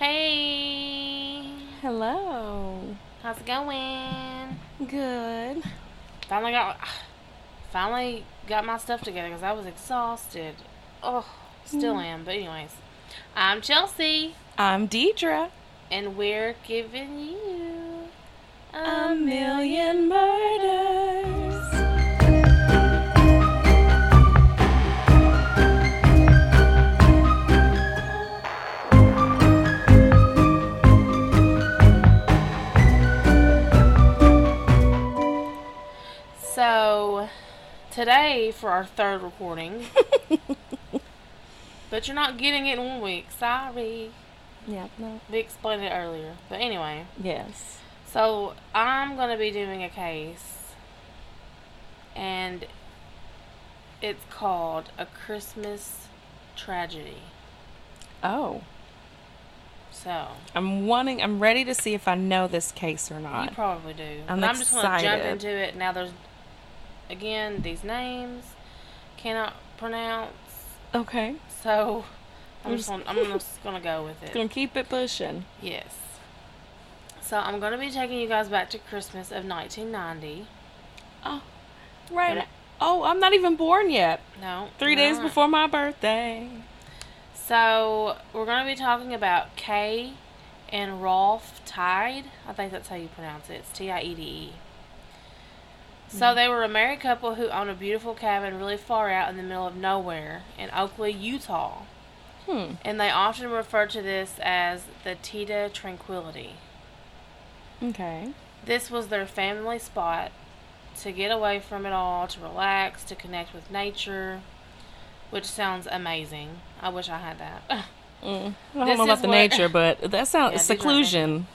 Hey, Hello. how's it going? Good. Finally got, finally got my stuff together because I was exhausted. Oh, still mm-hmm. am. But anyways, I'm Chelsea, I'm Deidre. and we're giving you A million murders. Today for our third recording, but you're not getting it in one week. Sorry, yeah, no. we explained it earlier. But anyway. Yes. So I'm gonna be doing a case, and it's called a Christmas tragedy. Oh. So I'm wanting I'm ready to see if I know this case or not. you probably do. I'm but I'm just gonna jump into it. Now there's again these names cannot pronounce, Okay. so I'm just gonna, I'm just gonna go with it. Gonna keep it pushing. Yes. So I'm gonna be taking you guys back to Christmas of 1990. Oh. Right. And- Oh, I'm not even born yet. No, Three days before my birthday. So we're going to be talking about Kay and Rolf Tide. I think that's how you pronounce it. It's T I E D E. So they were a married couple who owned a beautiful cabin really far out in the middle of nowhere in Oakley, Utah. Hmm. And they often refer to this as the Tita Tranquility. Okay. This was their family spot to get away from it all, to relax, to connect with nature, which sounds amazing. I wish I had that. Mm. I don't This know about the where- nature, but that sounds Yeah, seclusion.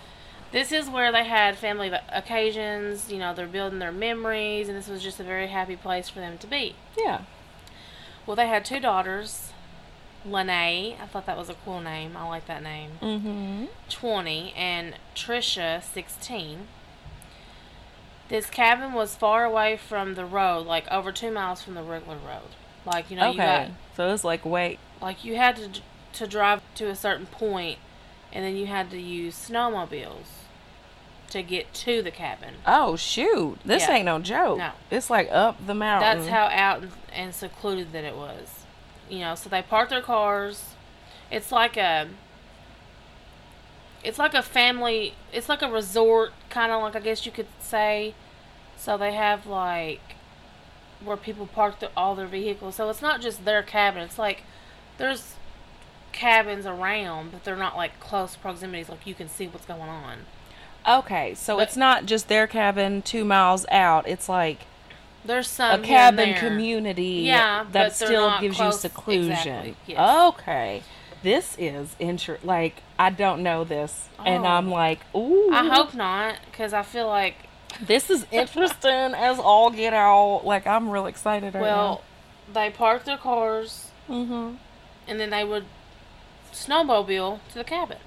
This is where they had family occasions, you know, they're building their memories, and this was just a very happy place for them to be. Yeah. Well, they had two daughters, Linae, I thought that was a cool name, I like that name, Mm-hmm. 20, and Tricia, 16. This cabin was far away from the road, like over two miles from the regular road. Like, you know, you got, okay. So it's like wait. like you had to, to drive to a certain point, and then you had to use snowmobiles to get to the cabin. Oh shoot! This Yeah. ain't no joke. No. It's like up the mountain. That's how out and, secluded that it was. You know, so they park their cars. It's like a it's like a family it's like a resort kind of like I guess you could say. So they have like where people park the, all their vehicles. So it's not just their cabin. It's like there's cabins around, but they're not like close proximities like you can see what's going on. Okay, so But- it's not just their cabin two miles out. It's like There's some and cabin community Yeah, that still gives close- you seclusion. exactly, yes. Okay. This is inter like I don't know this and Oh. I'm like, "Ooh." I hope not, because I feel like this is interesting as all get out. Like I'm real excited right Well, they parked their cars now. Mhm. and then they would snowmobile to the cabin,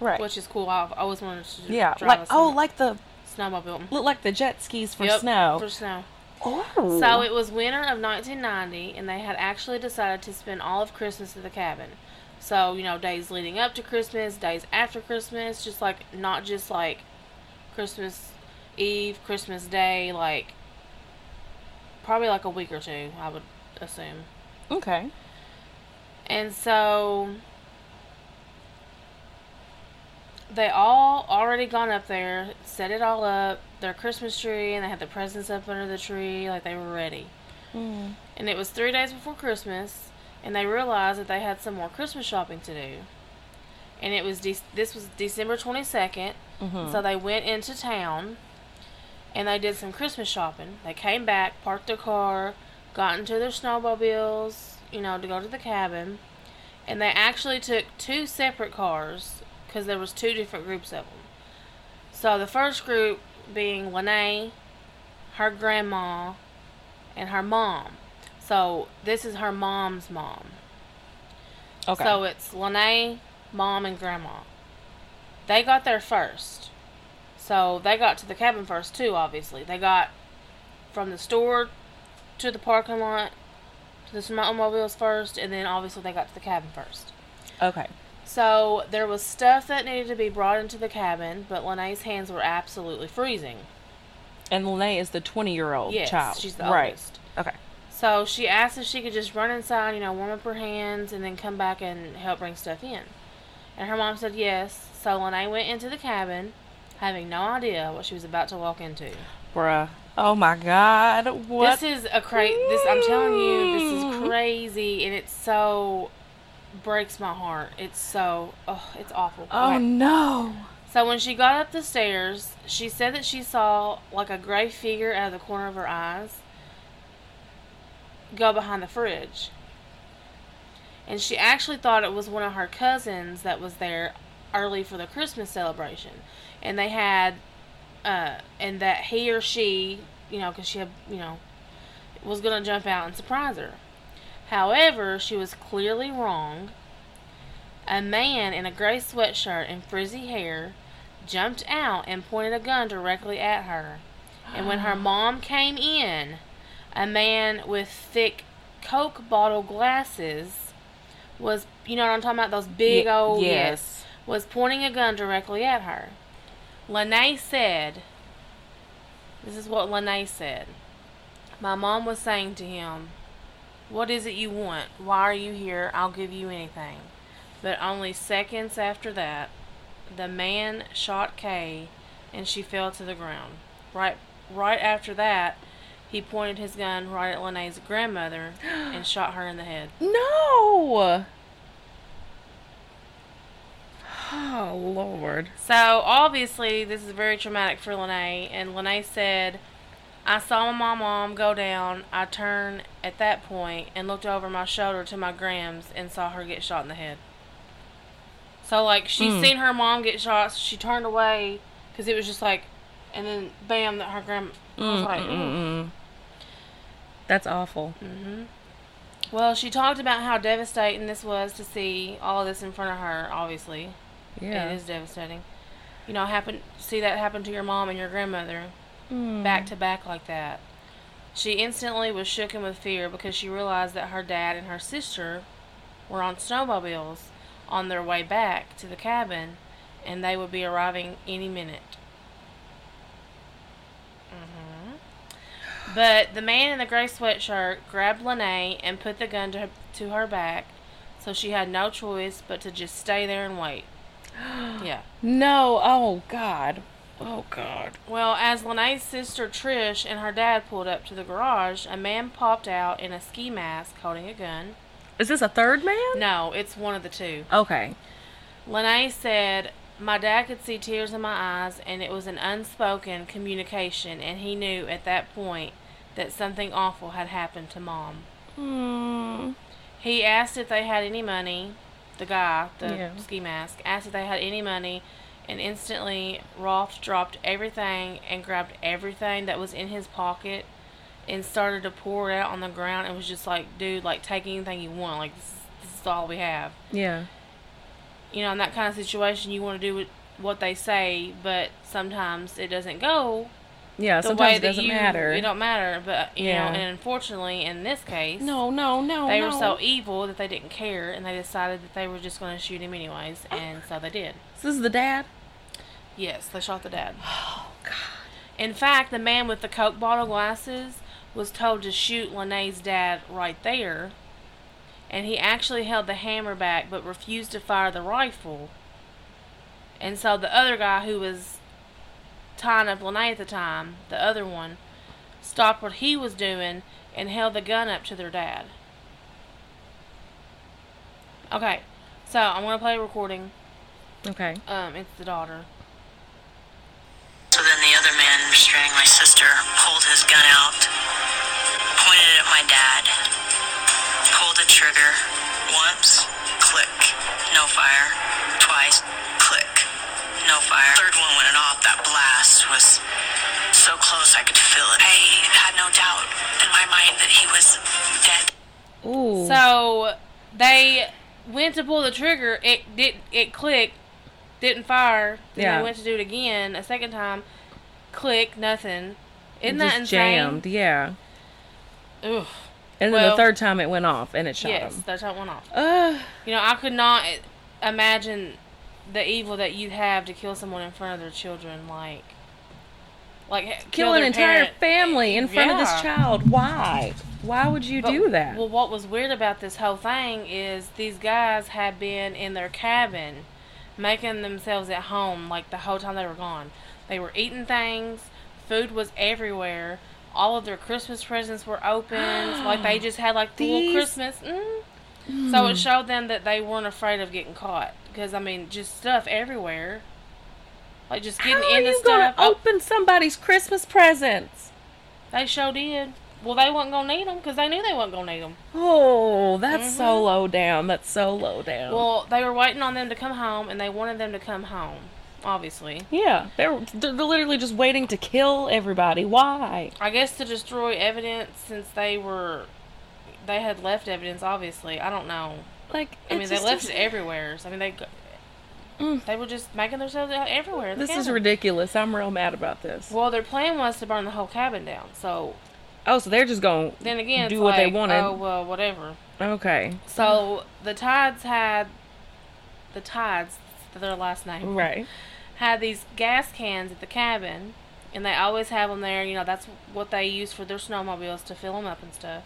Right. which is cool. I've always wanted to yeah, like oh, like the snowmobile. look like the jet skis for Yep, snow. For snow. oh. So it was winter of 1990, and they had actually decided to spend all of Christmas at the cabin. So you know, days leading up to Christmas, days after Christmas, just like not just like Christmas Eve, Christmas Day, like probably like a week or two, I would assume. okay. And so they all already gone up there, set it all up, their Christmas tree, and they had the presents up under the tree, like they were ready. Mm. And it was three days before Christmas, and they realized that they had some more Christmas shopping to do. And it was de- this was December twenty second, Mhm. so they went into town, and they did some Christmas shopping. They came back, parked their car, got into their snowmobiles, you know, to go to the cabin, and they actually took two separate cars because there was two different groups of them. So the first group being Linae, her grandma, and her mom. So this is her mom's mom. Okay. So it's Linae, mom, and grandma. They got there first. So they got to the cabin first too, obviously. They got from the store to the parking lot to the snowmobiles first, and then obviously they got to the cabin first. okay. So there was stuff that needed to be brought into the cabin, but Linae's hands were absolutely freezing. And Linae is the 20 year old Yes, child. she's the right. oldest. Okay. So she asked if she could just run inside, you know, warm up her hands, and then come back and help bring stuff in. And her mom said yes. So Linae went into the cabin, having no idea what she was about to walk into. Bruh. Oh my god. What? This is a cra This I'm telling you, this is crazy, and it's so breaks my heart. It's so oh, it's awful. oh Okay. no. So when she got up the stairs, she said that she saw like a gray figure out of the corner of her eyes go behind the fridge. And she actually thought it was one of her cousins that was there early for the Christmas celebration. And they had, uh, and that he or she, you know, because she had, you know, was going to jump out and surprise her. However, she was clearly wrong. A man in a gray sweatshirt and frizzy hair jumped out and pointed a gun directly at her. And when her mom came in, a man with thick Coke bottle glasses was, you know what I'm talking about? Those big Ye- old, yes. was pointing a gun directly at her. Linae said, this is what Linae said. My mom was saying to him, What is it you want? Why are you here? I'll give you anything. But only seconds after that, the man shot Kaye and she fell to the ground. Right right after that, he pointed his gun right at Linae's grandmother and shot her in the head. No. Oh lord. So obviously, this is very traumatic for Linae. And Linae said, "I saw my mom go down. I turned at that point and looked over my shoulder to my grams and saw her get shot in the head." So like she Mm. seen her mom get shot, so she turned away because it was just like, and then bam, that her grandma was like, Mm-mm-mm. That's awful. hmm Well, she talked about how devastating this was to see all of this in front of her. Obviously, Yeah. it is devastating. You know, happen see that happen to your mom and your grandmother Mm. back to back like that. She instantly was shooken with fear because she realized that her dad and her sister were on snowmobiles on their way back to the cabin, and they would be arriving any minute. hmm But the man in the gray sweatshirt grabbed Linae and put the gun to her, to her back, so she had no choice but to just stay there and wait. Yeah. No. Oh God. Oh God. Well, as Linae's sister Trish and her dad pulled up to the garage, a man popped out in a ski mask holding a gun. Is this a third man? No, it's one of the two. Okay. Linae said, My dad could see tears in my eyes, and it was an unspoken communication, and he knew at that point that something awful had happened to mom. Hmm. He asked if they had any money. The guy, the Yeah. ski mask, asked if they had any money, and instantly Rolf dropped everything and grabbed everything that was in his pocket and started to pour it out on the ground and was just like, dude, like take anything you want. Like this is, this is all we have. Yeah. You know, in that kind of situation, you want to do what- what they say, but sometimes it doesn't go Yeah. the Sometimes way it that doesn't you. matter. It don't matter, but you Yeah. know, and unfortunately, in this case, no. No. No. they no. were so evil that they didn't care, and they decided that they were just going to shoot him anyways, and so they did. So This is the dad. Yes, they shot the dad. Oh God. In fact, the man with the Coke bottle glasses was told to shoot Linae's dad right there, and he actually held the hammer back but refused to fire the rifle. And so the other guy who was tying up Linae at the time, the other one, stopped what he was doing and held the gun up to their dad. Okay, so I'm gonna play a recording. Okay. Um, it's the daughter. So then the other man restraining my sister pulled his gun out, pointed it at my dad, pulled the trigger once, click, no fire, twice, click, no fire. Third one went off. That blast was so close I could feel it. I had no doubt in my mind that he was dead. Ooh. So they went to pull the trigger. It did. It clicked. Didn't fire. Then Yeah. they went to do it again a second time. Click. Nothing. Isn't that just insane? jammed. Yeah. Ugh. And then Well- the third time it went off and it shot Yes, him. how it went off. Uh. You know, I could not. imagine the evil that you'd have to kill someone in front of their children, like, like h- Kill an entire parent. family in front of this child. Why? Why would you But- do that? Well, what was weird about this whole thing is these guys had been in their cabin, making themselves at home like the whole time they were gone. They were eating things. Food was everywhere. All of their Christmas presents were open. like they just had like the little These- Christmas. Mm. So it showed them that they weren't afraid of getting caught because I mean, just stuff everywhere. Like just getting How are into you stuff. gonna Oh, open somebody's Christmas presents? they sure did. Well, they wasn't gonna need them because they knew they wasn't gonna need them. Oh, that's so Mhm. low down. That's so low down. Well, they were waiting on them to come home, and they wanted them to come home. Obviously, yeah, they're they're literally just waiting to kill everybody. Why? I guess to destroy evidence since they were, they had left evidence. Obviously, I don't know. Like, I mean, they just- left it everywhere. So, I mean, they Mm. they were just making themselves out everywhere. This is ridiculous. I'm real mad about this. Well, their plan was to burn the whole cabin down. So Oh, so they're just going then again, do what they like, wanted. Oh well, whatever. Okay. So the Tides had the Tides, their last name. Right. Had these gas cans at the cabin, and they always have them there. You know, that's what they use for their snowmobiles to fill them up and stuff.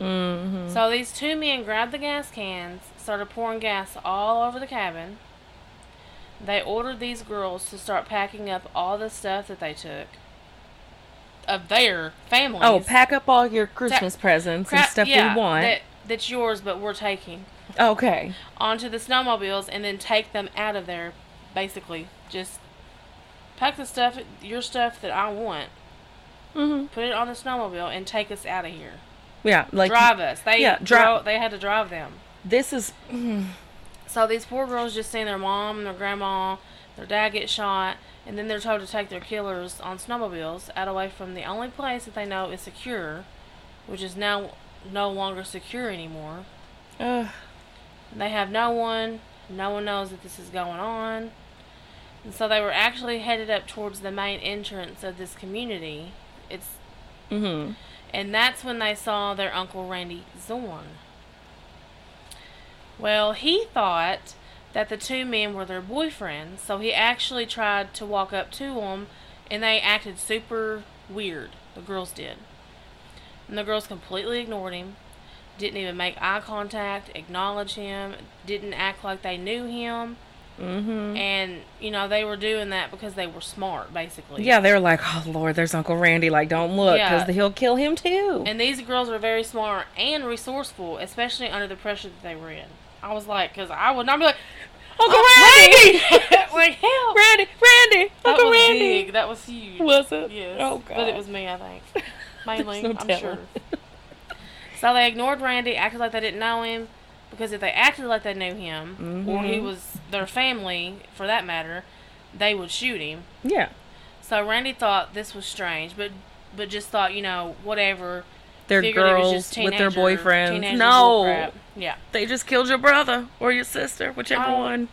Mm-hmm. So these two men grabbed the gas cans, started pouring gas all over the cabin. They ordered these girls to start packing up all the stuff that they took of their families. Oh, pack up all your Christmas presents Crap- and stuff yeah, want. That, that's yours, but we're taking okay. onto the snowmobiles and then take them out of there. Basically, just pack the stuff, your stuff that I want, Mm-hmm. put it on the snowmobile, and take us out of here. Yeah, like drive us. They yeah, drive- They had to drive them. this is. So these poor girls just seen their mom and their grandma, their dad get shot, and then they're told to take their killers on snowmobiles out away from the only place that they know is secure, which is now no longer secure anymore. Uh, They have no one. No one knows that this is going on. And so they were actually headed up towards the main entrance of this community. It's mm-hmm. and that's when they saw their uncle Randy Zorn. Well, he thought that the two men were their boyfriends, so he actually tried to walk up to them, and they acted super weird. The girls did. And the girls completely ignored him, didn't even make eye contact, acknowledge him, didn't act like they knew him, Mm-hmm. and you know they were doing that because they were smart, basically. Yeah, they were like, "Oh Lord, there's Uncle Randy. Like, don't look, because Yeah. he'll kill him too." And these girls are very smart and resourceful, especially under the pressure that they were in. I was like, because I would not be like, Uncle "Oh, Randy, like hell. Randy, Randy, That Uncle was Randy. big. That was huge. Was it? Yes. Oh God. But it was me, I think. Mainly, no I'm telling. sure. So they ignored Randy, acted like they didn't know him, because if they acted like they knew him, or he Mhm. was their family, for that matter, they would shoot him. Yeah, So Randy thought this was strange, but but just thought, you know, whatever. they're Figured it was girls just with their teenager- boyfriends. No. Yeah. they just killed your brother or your sister, whichever Oh. one.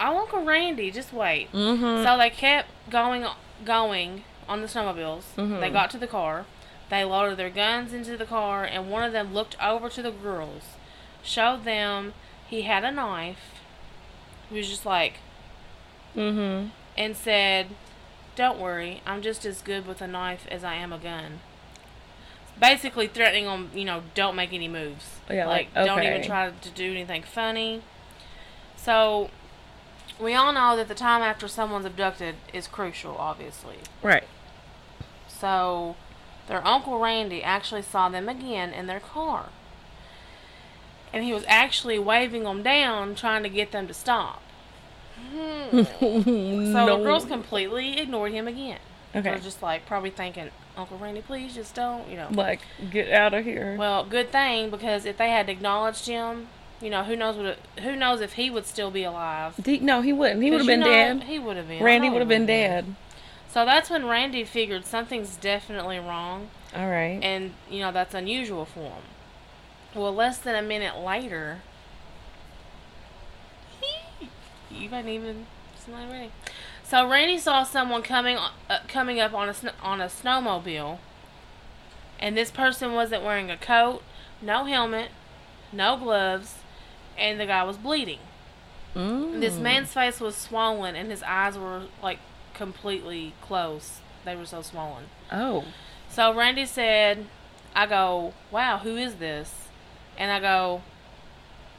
Oh, Uncle Randy, just wait. Mm-hmm. So they kept going, going on the snowmobiles. Mhm. They got to the car. They loaded their guns into the car, and one of them looked over to the girls, showed them he had a knife. He was just like, mm-hmm. and said, "Don't worry, I'm just as good with a knife as I am a gun." Basically threatening them, you know, don't make any moves. Yeah, like, don't even try to do anything funny. So, we all know that the time after someone's abducted is crucial, obviously. Right. So, their uncle Randy actually saw them again in their car. And he was actually waving them down, trying to get them to stop. Hmm. So no. the girls completely ignored him again. Okay. They're just like probably thinking, Uncle Randy, please just don't, you know. like, get out of here. Well, good thing because if they had acknowledged him, you know, who knows what? It, who knows if he would still be alive? D- no, he wouldn't. He would have been know, dead. He would have been. Randy would have been dead. So that's when Randy figured something's definitely wrong, All right. and you know that's unusual for him. Well, less than a minute later, you ain't even it's not ready. So Randy saw someone coming uh, coming up on a on a snowmobile, and this person wasn't wearing a coat, no helmet, no gloves, and the guy was bleeding. Mm. This man's face was swollen and his eyes were like completely closed. They were so swollen. Oh. So Randy said, I go, wow, who is this? And I go,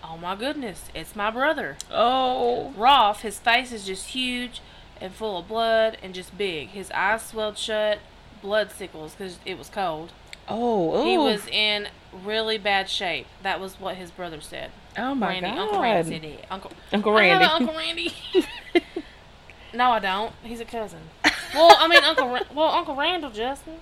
oh my goodness, it's my brother. Oh. Rolf, his face is just huge and full of blood and just big. His eyes swelled shut, blood sickles because it was cold. Oh. He was in really bad shape. That was what his brother said. Oh my Randy, god. Uncle Randy said it. Uncle, Uncle Randy. an Uncle Randy. no, I don't. He's a cousin. Well, I mean Uncle. Ra- well, Uncle Randall, Justin.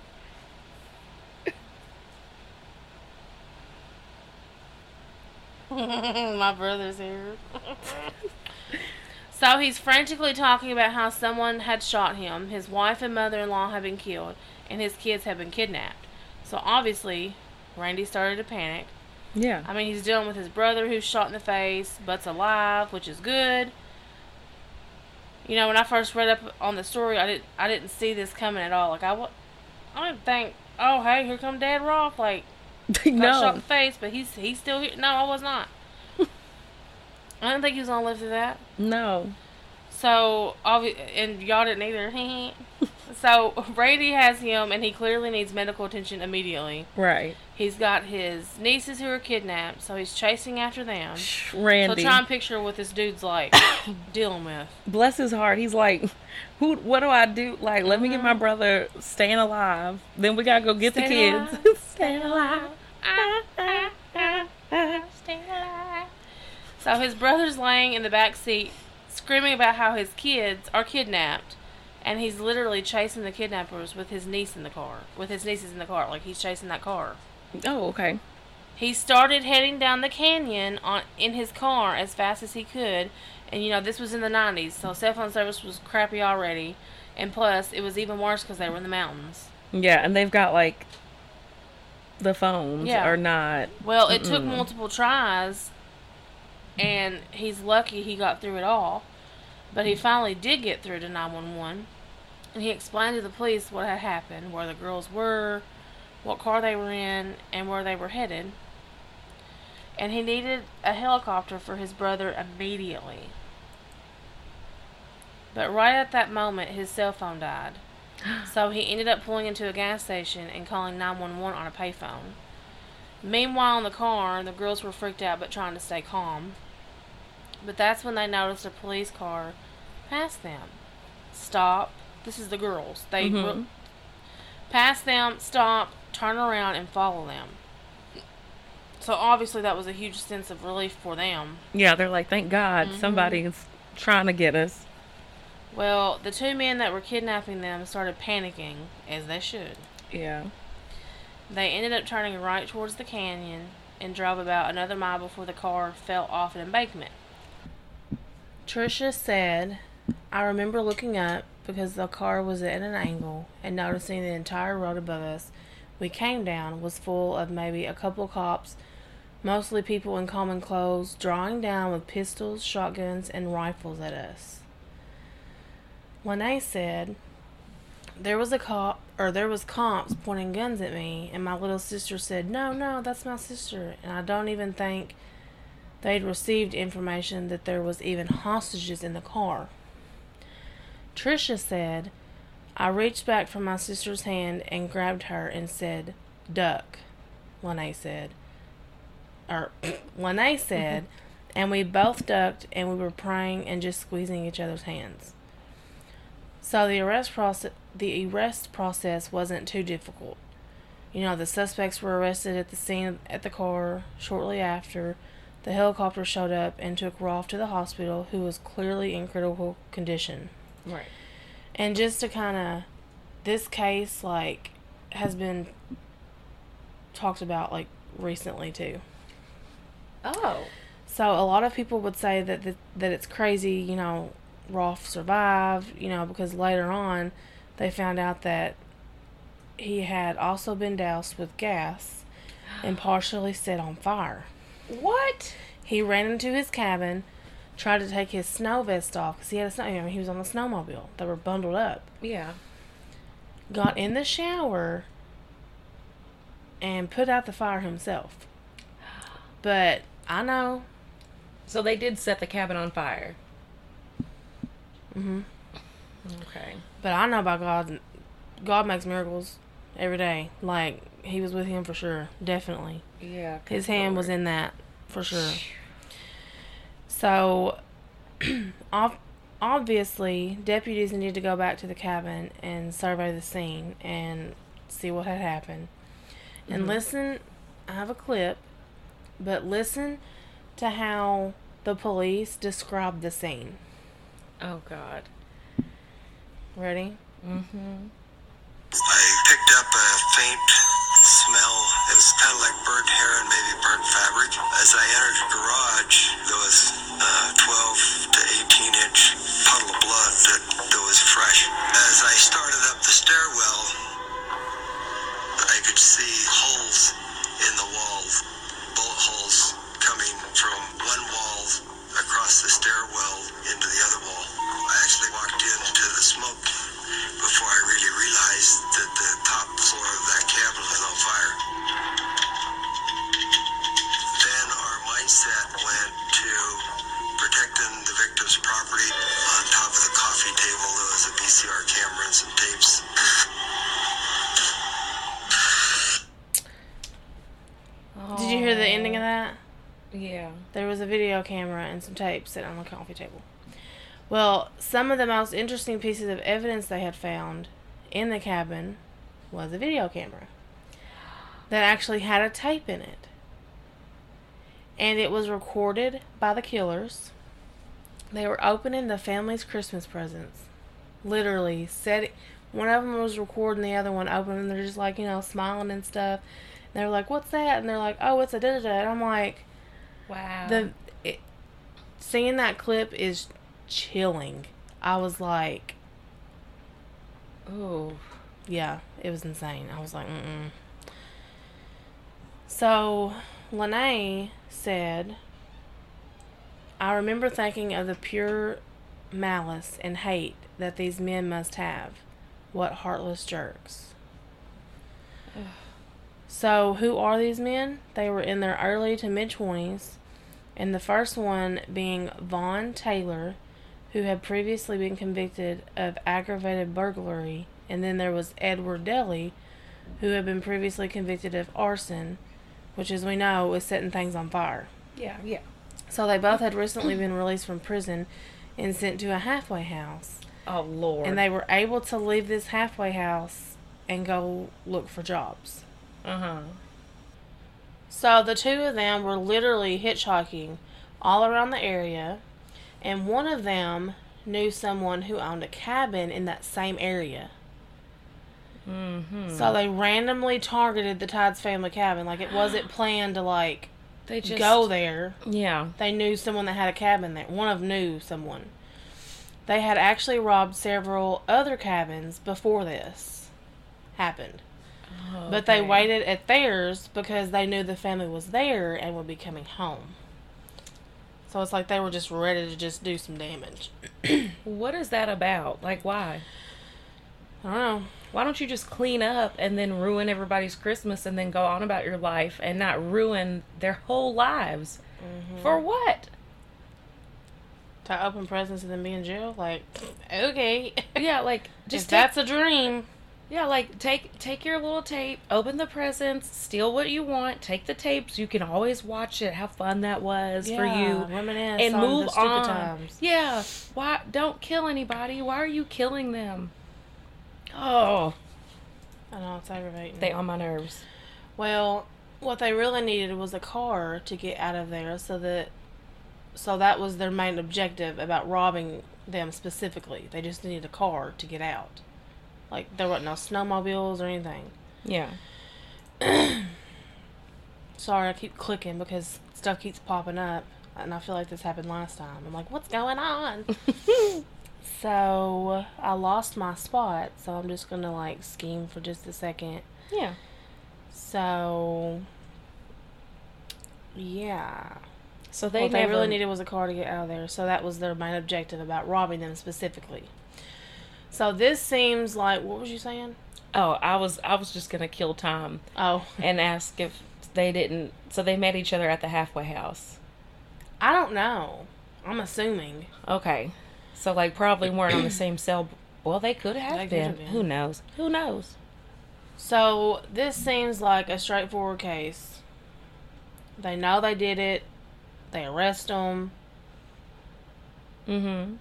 My brother's here. so he's frantically talking about how someone had shot him, his wife and mother-in-law had been killed, and his kids had been kidnapped. So obviously, Randy started to panic. yeah. I mean, he's dealing with his brother who's shot in the face, but's alive, which is good. You know, when I first read up on the story, I didn't I didn't see this coming at all. Like I, wa- I didn't think, oh hey, here come Dad Rolf, like in no. the face, but he's he's still here. No, I was not. I didn't think he was gonna live through that. No. So, obvi- and y'all didn't either. so Brady has him, and he clearly needs medical attention immediately. Right. He's got his nieces who are kidnapped, so he's chasing after them. Randy. So try and picture what this dude's like dealing with. Bless his heart. He's like, who? What do I do? Like, let me get my mm-hmm. brother staying alive. Then we gotta go get the kids. alive. staying alive. Ah, ah, ah, ah, stay alive. So his brother's laying in the back seat, screaming about how his kids are kidnapped, and he's literally chasing the kidnappers with his niece in the car, with his nieces in the car, like he's chasing that car. Oh, okay. He started heading down the canyon on in his car as fast as he could, and you know this was in the '90s, so cell phone service was crappy already, and plus it was even worse because they were in the mountains. Yeah, and they've got like the phones Yeah. are not. Well, it took Mm-mm. multiple tries, and he's lucky he got through it all, but he finally did get through to 911, and he explained to the police what had happened, where the girls were, what car they were in, and where they were headed. And he needed a helicopter for his brother immediately. But right at that moment, his cell phone died. So he ended up pulling into a gas station and calling 911 on a payphone. Meanwhile, in the car, the girls were freaked out but trying to stay calm. But that's when they noticed a police car pass them. Stop. This is the girls. They Mhm. re- pass them, stop, turn around, and follow them. So obviously that was a huge sense of relief for them. Yeah, they're like, thank God Mhm. somebody's trying to get us. Well, the two men that were kidnapping them started panicking, as they should. Yeah. They ended up turning right towards the canyon and drove about another mile before the car fell off an embankment. Tricia said, I remember looking up because the car was at an angle and noticing the entire road above us we came down was full of maybe a couple cops, mostly people in common clothes, drawing down with pistols, shotguns, and rifles at us. Linae said, there was a cop or there was cops pointing guns at me and my little sister said no no that's my sister. And i don't even think they'd received information that there was even hostages in the car. Tricia said i reached back for my sister's hand and grabbed her and said duck linae said or linae said mm-hmm. and we both ducked and we were praying and just squeezing each other's hands so the arrest process the arrest process wasn't too difficult. You know, the suspects were arrested at the scene at the car shortly after. The helicopter showed up and took Rolf to the hospital, who was clearly in critical condition. Right. And just to kind of, this case like has been talked about like recently too. Oh. So a lot of people would say that that, that it's crazy, you know, Rolf survived, you know, because later on they found out that he had also been doused with gas and partially set on fire. What? He ran into his cabin, tried to take his snow vest off because he had a snow. I mean, he was on the snowmobile. They were bundled up. Yeah. Got in the shower and put out the fire himself. But I know So they did set the cabin on fire. Hmm Okay. But I know about God. God makes miracles every day. Like he was with him for sure, definitely. Yeah. His hand was in that for sure. So, ob- obviously, deputies needed to go back to the cabin and survey the scene and see what had happened. And Mhm. listen, I have a clip, but listen to how the police described the scene. Oh God. Ready? Mm-hmm. I picked up a faint smell. It was kind of like burnt hair and maybe burnt fabric. As I entered the garage, there was a 12 to 18 inch puddle of blood that, that was fresh. As I started up the stairwell, I could see holes in the walls, bullet holes coming from one wall across the stairwell into the other wall. I actually walked into the smoke video camera and some tape sitting on the coffee table. Well, some of the most interesting pieces of evidence they had found in the cabin was a video camera that actually had a tape in it. And it was recorded by the killers. They were opening the family's Christmas presents. Literally, said one of them was recording the other one opening. They're just like, you know, smiling and stuff. And they're like, "What's that?" And they're like, "Oh, it's a da da da." And I'm like, Wow. the seeing that clip is chilling. I was like, oh. yeah, it was insane. I was like, mm. So, Linae said, I remember thinking of the pure malice and hate that these men must have. What heartless jerks. So, who are these men? They were in their early to mid 20s, and the first one being Von Taylor, who had previously been convicted of aggravated burglary, and then there was Edward Deli, who had been previously convicted of arson, which, as we know, is setting things on fire. Yeah. Yeah. So, they both had recently been released from prison and sent to a halfway house. Oh Lord. And they were able to leave this halfway house and go look for jobs. Uh huh. So the two of them were literally hitchhiking all around the area, and one of them knew someone who owned a cabin in that same area. Mm-hmm. So they randomly targeted the Tides family cabin. Like it wasn't planned to like they just go there. Yeah. They knew someone that had a cabin there. One of them knew someone. They had actually robbed several other cabins before this happened. But they waited at theirs because they knew the family was there and would be coming home. So it's like they were just ready to just do some damage. What is that about? Like, why? I don't know. Why don't you just clean up and then ruin everybody's Christmas and then go on about your life and not ruin their whole lives? Mm-hmm. For what? To open presents and then be in jail? Like, okay. Yeah, like Just just take, that's a dream. Yeah, like take take your little tape, open the presents, steal what you want, take the tapes. You can always watch it. How fun that was for Yeah, you. reminisce and on move the on. times. Yeah. Why don't kill anybody? Why are you killing them? Oh, I know, it's aggravating. they on my nerves. Well, what they really needed was a car to get out of there so that so that was their main objective about robbing them specifically. They just needed a car to get out. Like there weren't no snowmobiles or anything. Yeah. Sorry, I keep clicking because stuff keeps popping up and I feel like this happened last time. I'm like, what's going on? so I lost my spot, so I'm just gonna like scheme for just a second. Yeah. So yeah. So they what they really needed was a car to get out of there. So that was their main objective about robbing them specifically. So this seems like what was you saying? Oh, I was I was just gonna kill time Oh, and ask if they didn't. So they met each other at the halfway house. I don't know. I'm assuming. Okay. So like probably weren't on the same cell. Well, they could have They could been. have been. Who knows? Who knows? So this seems like a straightforward case. They know they did it. They arrest them, Mm-hmm.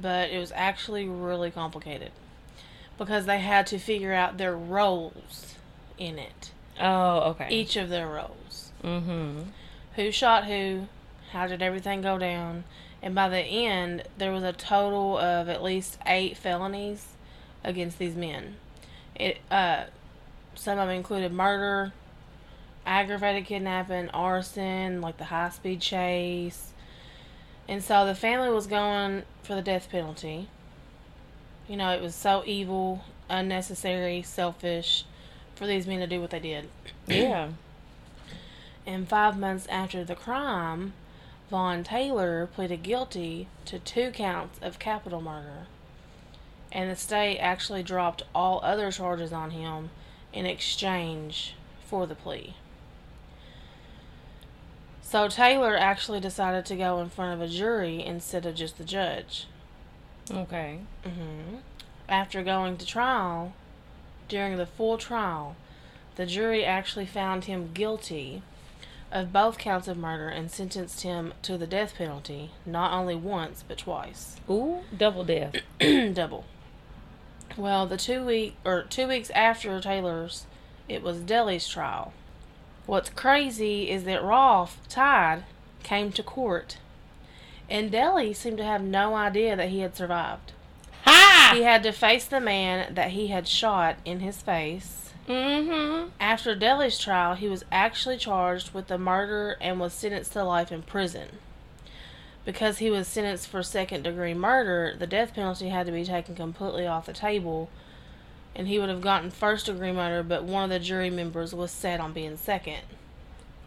But it was actually really complicated because they had to figure out their roles in it. Oh, okay. Each of their roles. Mm-hmm. Who shot who? How did everything go down? And by the end, there was a total of at least eight felonies against these men. It uh, some of them included murder, aggravated kidnapping, arson, like the high speed chase. And so the family was going for the death penalty. You know, it was so evil, unnecessary, selfish for these men to do what they did. Yeah. And five months after the crime, Von Taylor pleaded guilty to two counts of capital murder. And the state actually dropped all other charges on him in exchange for the plea. So Taylor actually decided to go in front of a jury instead of just the judge. Okay. hmm After going to trial, during the full trial, the jury actually found him guilty of both counts of murder and sentenced him to the death penalty, not only once, but twice. Ooh, double death. Double. Well, the two week or two weeks after Taylor's, it was Deli's trial. What's crazy is that Rolf Tide came to court, and Deli seemed to have no idea that he had survived. Ha! He had to face the man that he had shot in his face. Mm-hmm. After Deli's trial, he was actually charged with the murder and was sentenced to life in prison. Because he was sentenced for second degree murder, the death penalty had to be taken completely off the table, and he would have gotten first degree murder, but one of the jury members was set on being second.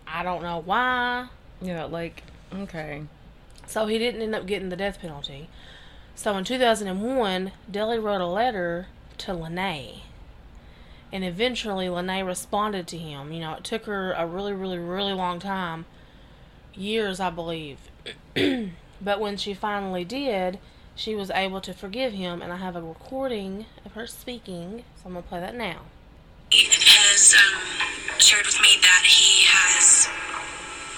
I don't know why. Yeah, like okay. So he didn't end up getting the death penalty. So in 2001, Deli wrote a letter to Linae. And eventually Linae responded to him. You know, it took her a really, really, really long time. Years, I believe. but when she finally did, she was able to forgive him. And I have a recording of her speaking. So I'm going to play that now. He has um, shared with me that he has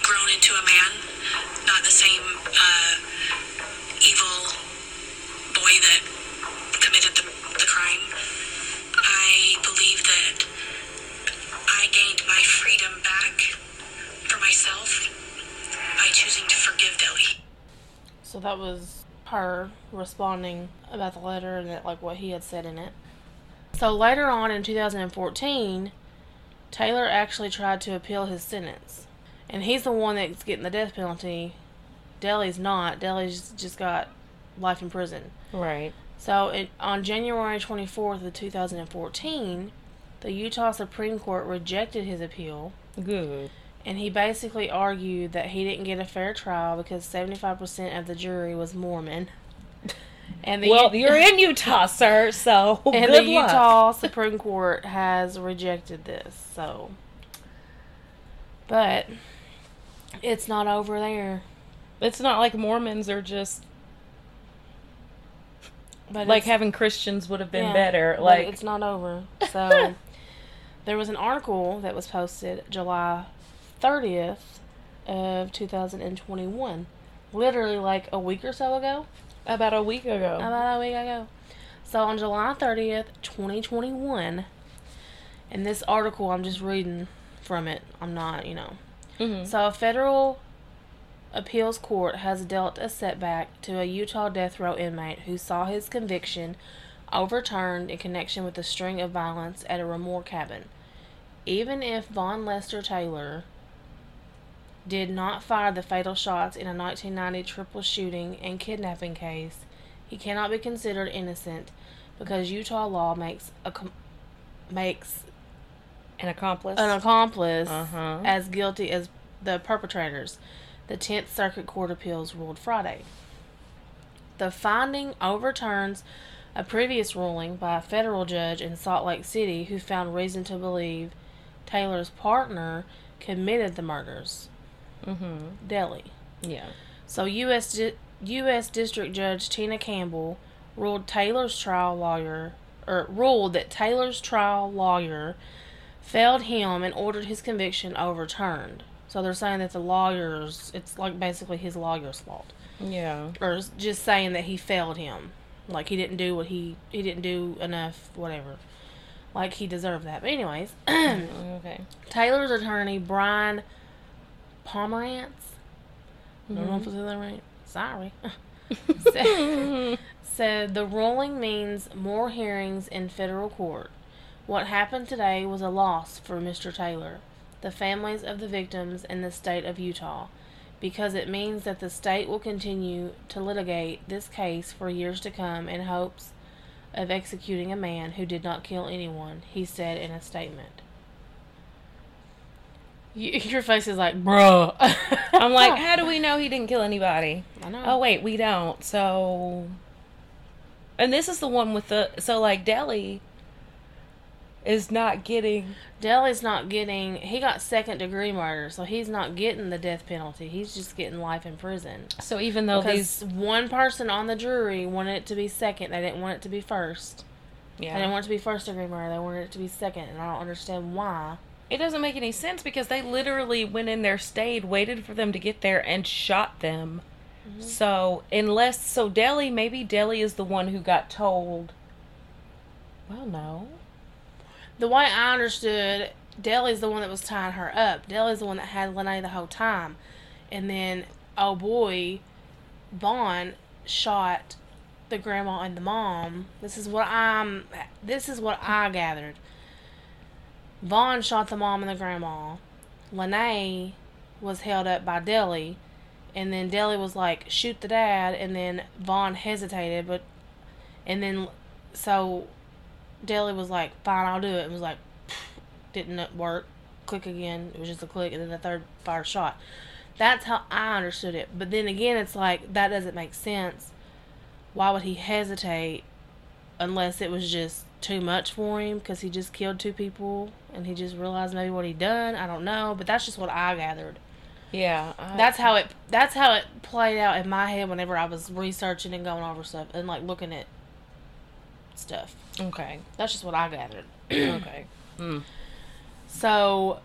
grown into a man, not the same uh, evil boy that committed the, the crime. I believe that I gained my freedom back for myself by choosing to forgive Deli. So that was her responding about the letter and that, like what he had said in it. So later on in 2014, Taylor actually tried to appeal his sentence, and he's the one that's getting the death penalty. Deli's not. Deli's just got life in prison. Right. So it, on January 24th of 2014, the Utah Supreme Court rejected his appeal Good. And he basically argued that he didn't get a fair trial because 75% of the jury was Mormon. And the well, U- you're in Utah, sir, so and the luck. Utah Supreme Court has rejected this. So but it's not over there. It's not like Mormons are just But like having Christians would have been yeah, better. Like it's not over. So there was an article that was posted July 30th of 2021. Literally like a week or so ago. about a week ago. About a week ago. So on July 30th, 2021, and this article I'm just reading from it. I'm not, you know. Mhm. So a federal appeals court has dealt a setback to a Utah death row inmate who saw his conviction overturned in connection with a string of violence at a Remore cabin. Even if Von Lester Taylor did not fire the fatal shots in a 1990 triple shooting and kidnapping case, he cannot be considered innocent because Utah law makes a com- makes An accomplice. an accomplice Uh-huh. as guilty as the perpetrators. The 10th Circuit Court Appeals ruled Friday. The finding overturns a previous ruling by a federal judge in Salt Lake City who found reason to believe Taylor's partner committed the murders. Mm-hmm. Deli. Yeah. So U.S. Di- U.S. District Judge Tena Campbell ruled Taylor's trial lawyer, or ruled that Taylor's trial lawyer failed him and ordered his conviction overturned. So they're saying that the lawyers, it's like basically his lawyer's fault, Yeah. or just saying that he failed him, like he didn't do what he he didn't do enough, whatever, like he deserved that. But anyways, Okay. Taylor's attorney Brian Pomerantz. I don't know if I said that right. Sorry. said, said the ruling means more hearings in federal court. What happened today was a loss for Mr. Taylor, the families of the victims, and the state of Utah, because it means that the state will continue to litigate this case for years to come in hopes of executing a man who did not kill anyone, he said in a statement. You, your face is like, bruh. I'm like, how do we know he didn't kill anybody? I know. Oh wait, we don't. So, and this is the one with the so like Deli is not getting. Deli's not getting. He got second degree murder, so he's not getting the death penalty. He's just getting life in prison. So even though Because these, one person on the jury wanted it to be second, they didn't want it to be first. Yeah. They didn't want it to be first degree murder. They wanted it to be second, and I don't understand why. It doesn't make any sense because they literally went in there, stayed, waited for them to get there, and shot them. Mm-hmm. So unless so, Deli maybe Deli is the one who got told. Well, no. The way I understood, Deli's the one that was tying her up. Deli's the one that had Linae the whole time, and then oh boy, Von shot the grandma and the mom. This is what I'm. This is what I gathered. Von shot the mom and the grandma. Linae was held up by Deli, and then Deli was like, "Shoot the dad," and then Von hesitated, but, and then, so, Deli was like, "Fine, I'll do it." And was like, didn't work. Click again. It was just a click, and then the third fire shot. That's how I understood it. But then again, it's like that doesn't make sense. Why would he hesitate unless it was just too much for him because he just killed two people and he just realized maybe what he done? I don't know, but that's just what I gathered. Yeah, I- That's how it. That's how it played out in my head whenever I was researching and going over stuff and like looking at stuff. okay. That's just what I gathered. Okay. Mm. So,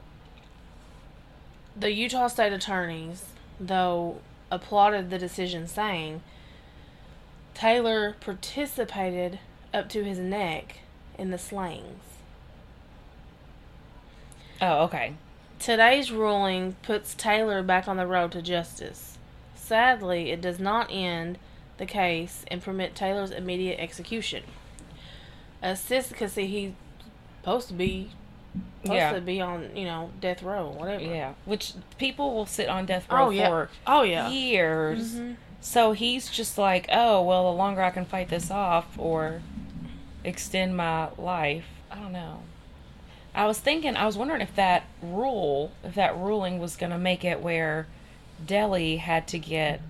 the Utah State attorneys, though, applauded the decision, saying Taylor participated up to his neck in the slayings. Oh, okay. Today's ruling puts Taylor back on the road to justice. Sadly, it does not end the case and permit Taylor's immediate execution. Assist, because see, he's supposed to be supposed Yeah. to be on, you know, death row, whatever. Yeah, which people will sit on death row Oh yeah. for Oh yeah. years. Mhm. So he's just like, oh, well, the longer I can fight this off or extend my life, I don't know. I was thinking, I was wondering if that rule, if that ruling was going to make it where Deli had to get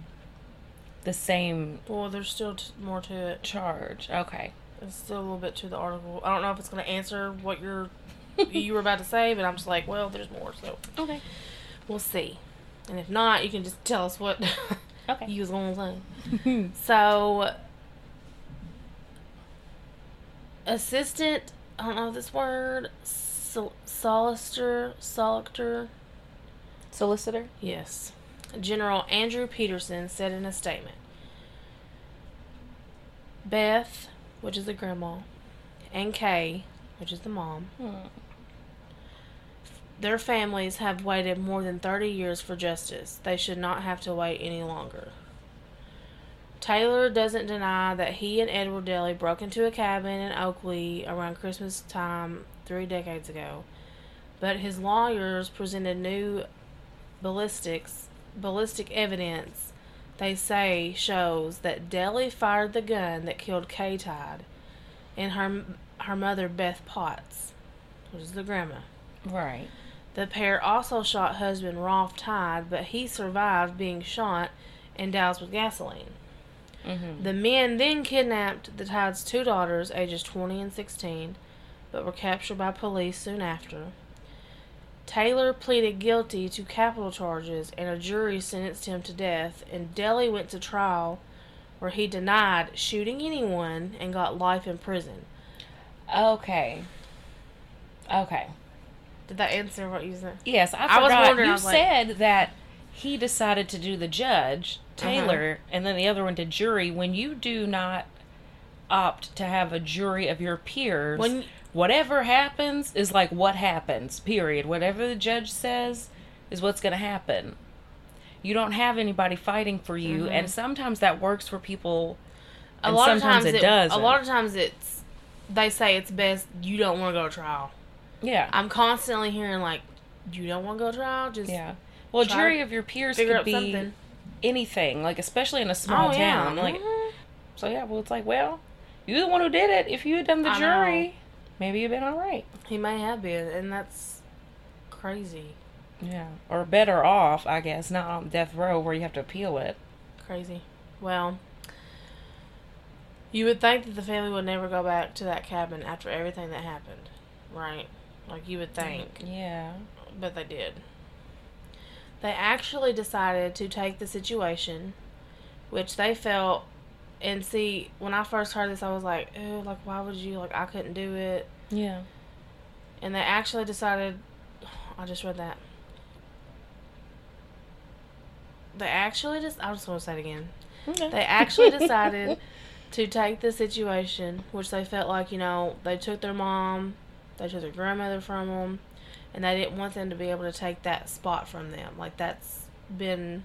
the same Well, there's still t- more to it. charge. Okay. It's still a little bit to the article. I don't know if it's going to answer what you're you were about to say, but I'm just like, well, there's more, so Okay. we'll see. And if not, you can just tell us what Okay. you was going to say. So, assistant, I don't know this word, sol- solister, solicitor, Solicitor? yes. General Andrew Peterson said in a statement Beth, which is the grandma, and Kaye, which is the mom, Hmm. their families have waited more than 30 years for justice. They should not have to wait any longer. Taylor doesn't deny that he and Edward Deli broke into a cabin in Oakley around Christmas time three decades ago, but his lawyers presented new ballistics ballistic evidence they say shows that Deli fired the gun that killed Kaye Tiede and her her mother Beth Potts, which is the grandma. Right. The pair also shot husband Rolf Tiede, but he survived being shot and doused with gasoline. Mm-hmm. The men then kidnapped the Tiede's two daughters, ages 20 and 16, but were captured by police soon after. Taylor pleaded guilty to capital charges, and a jury sentenced him to death. And Deli went to trial, where he denied shooting anyone and got life in prison. Okay. Okay. Did that answer what you said? Yes, I I was wondering, you I was like- said that he decided to do the judge, Uh-huh. Taylor, and then the other one did jury. When you do not opt to have a jury of your peers, When- whatever happens is like what happens, period. Whatever the judge says is what's going to happen. You don't have anybody fighting for you, mm-hmm. and sometimes that works for people. A lot of times it doesn't. A lot of times it's they say it's best you don't want to go to trial. Yeah. I'm constantly hearing like, you don't want to go to trial. Just yeah. Well, jury of your peers could be something. Anything, like especially in a small oh yeah. town. Like Mhm. So yeah, well, it's like, well, you're the one who did it. If you had done the I jury, know. maybe you'd been all right. he may have been, and that's crazy, Yeah, or better off, I guess, not on death row where you have to appeal it. crazy. Well, you would think that the family would never go back to that cabin after everything that happened, right? Like you would think. Yeah. but they did. They actually decided to take the situation, which they felt, and see, when I first heard this, I was like, ew, like, why would you, like, I couldn't do it. Yeah. And they actually decided, I just read that. They actually just, I just want to say it again. Okay. They actually decided to take the situation, which they felt like, you know, they took their mom, they took their grandmother from them, and they didn't want them to be able to take that spot from them. Like, that's been,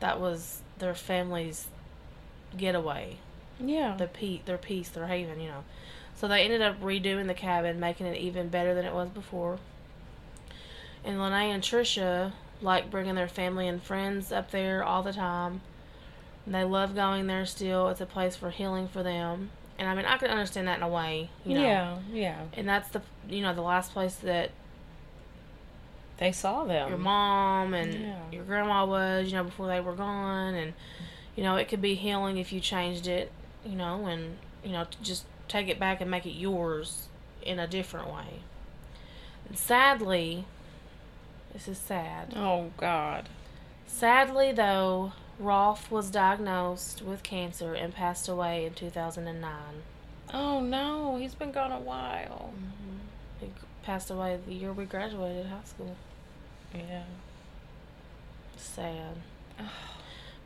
that was their family's getaway, yeah. the pe- their peace, their haven, you know. So they ended up redoing the cabin, making it even better than it was before. And Linae and Tricia like bringing their family and friends up there all the time. And they love going there still. It's a place for healing for them. And I mean, I can understand that in a way, you know. Yeah. Yeah. And that's the, you know, the last place that They saw them. your mom and Yeah. your grandma was, you know, before they were gone. And, you know, it could be healing if you changed it, you know, and, you know, to just take it back and make it yours in a different way. And sadly, this is sad. Oh God. Sadly, though, Rolf was diagnosed with cancer and passed away in 2009. Oh no, he's been gone a while. Mm-hmm. He passed away the year we graduated high school. Yeah. Sad.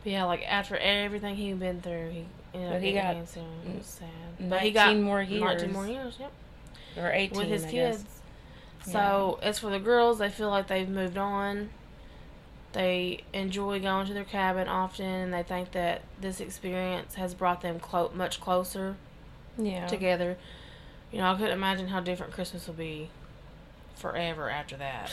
But yeah, like after everything he'd been through, he ended But up he got cancer. It was sad. 19 more 19 years. more years, yep. Or eighteen. with his I kids. Guess. So as for the girls, they feel like they've moved on. They enjoy going to their cabin often, and they think that this experience has brought them clo- much closer Yeah. together. You know, I couldn't imagine how different Christmas will be forever after that.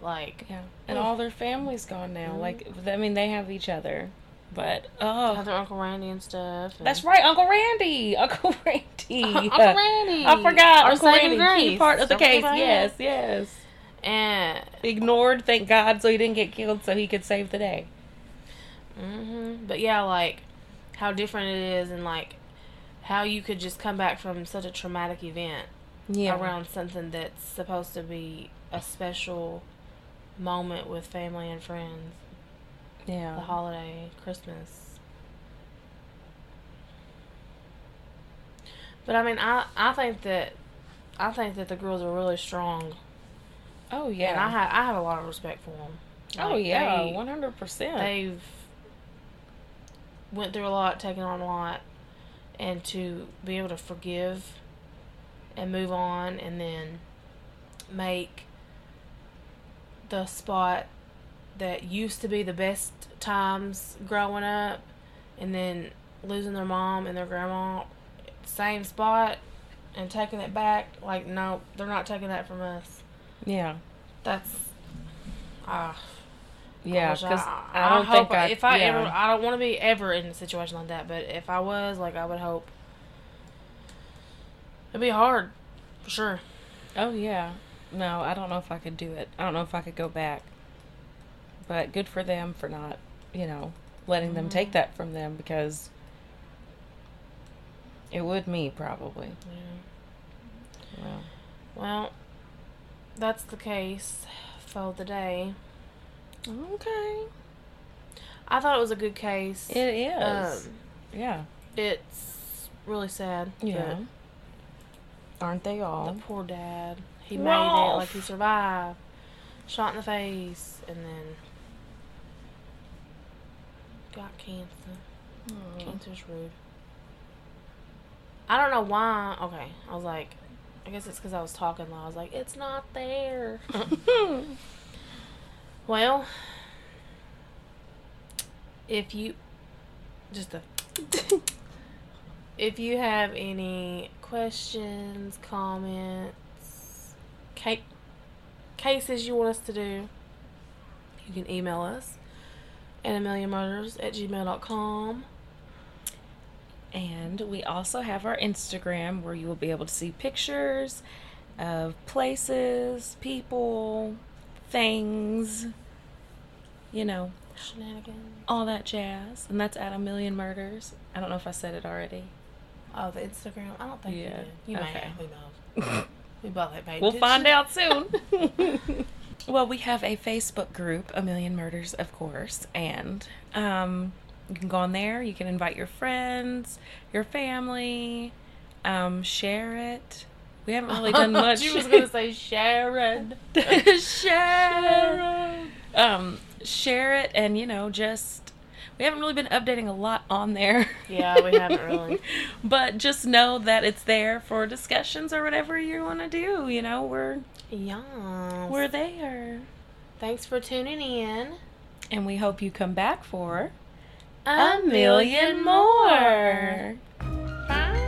Like, Yeah. And all their family's gone now. Mhm. Like, I mean, they have each other, but oh, have their Uncle Randy and stuff. and- That's right, Uncle Randy. Uncle Randy. Uncle Randy. I forgot. Our Uncle Randy, key part of the Don't case. Yes, yes. And Ignored, thank God, so he didn't get killed, so he could save the day. hmm But yeah, like how different it is, and like how you could just come back from such a traumatic event Yeah. around something that's supposed to be a special moment with family and friends, Yeah. the holiday, Christmas. But I mean, I I think that I think that the girls are really strong, Oh yeah. and I have I have a lot of respect for them. oh yeah, one hundred percent. they've went through a lot, taken on a lot, and to be able to forgive and move on, and then make the spot that used to be the best times growing up, and then losing their mom and their grandma, same spot, and taking it back. Like no, they're not taking that from us. Yeah. That's ah. Yeah, because I, I, don't hope think I. if I yeah. ever, I don't want to be ever in a situation like that. But if I was, like, I would hope it'd be hard, for sure. Oh yeah. No, I don't know if I could do it. I don't know if I could go back. But good for them for not, you know, letting them Mm-hmm. take that from them because it would me probably. Yeah. Well, Well, that's the case for the day. Okay. I thought it was a good case. It is. Um, yeah. it's really sad. Yeah. Aren't they all? The poor dad. He made it like he survived. Shot in the face and then got cancer. Cancer's rude. I don't know why. Okay, I was like, I guess it's because I was talking loud. I was like, it's not there. well, if you just a if you have any questions, comments, ca- cases you want us to do, you can email us at a million murders at gmail.com. And we also have our Instagram where you will be able to see pictures of places, people, things, you know, Shenanigans. all that jazz. And that's at a million murders. I don't know if I said it already. Oh, the Instagram? I don't think Yeah, you did. You may okay. have. Who knows? we both have paid We'll find attention. out soon. well, we have a Facebook group, A Million Murders, of course, and um, you can go on there. You can invite your friends, your family, um, share it. We haven't really done much. she was going to say Sharon. share. Um, share it, and you know, just we haven't really been updating a lot on there. Yeah, we haven't really. but just know that it's there for discussions or whatever you want to do. You know, we're Yeah. we're there. Thanks for tuning in. And we hope you come back for a million more. Bye.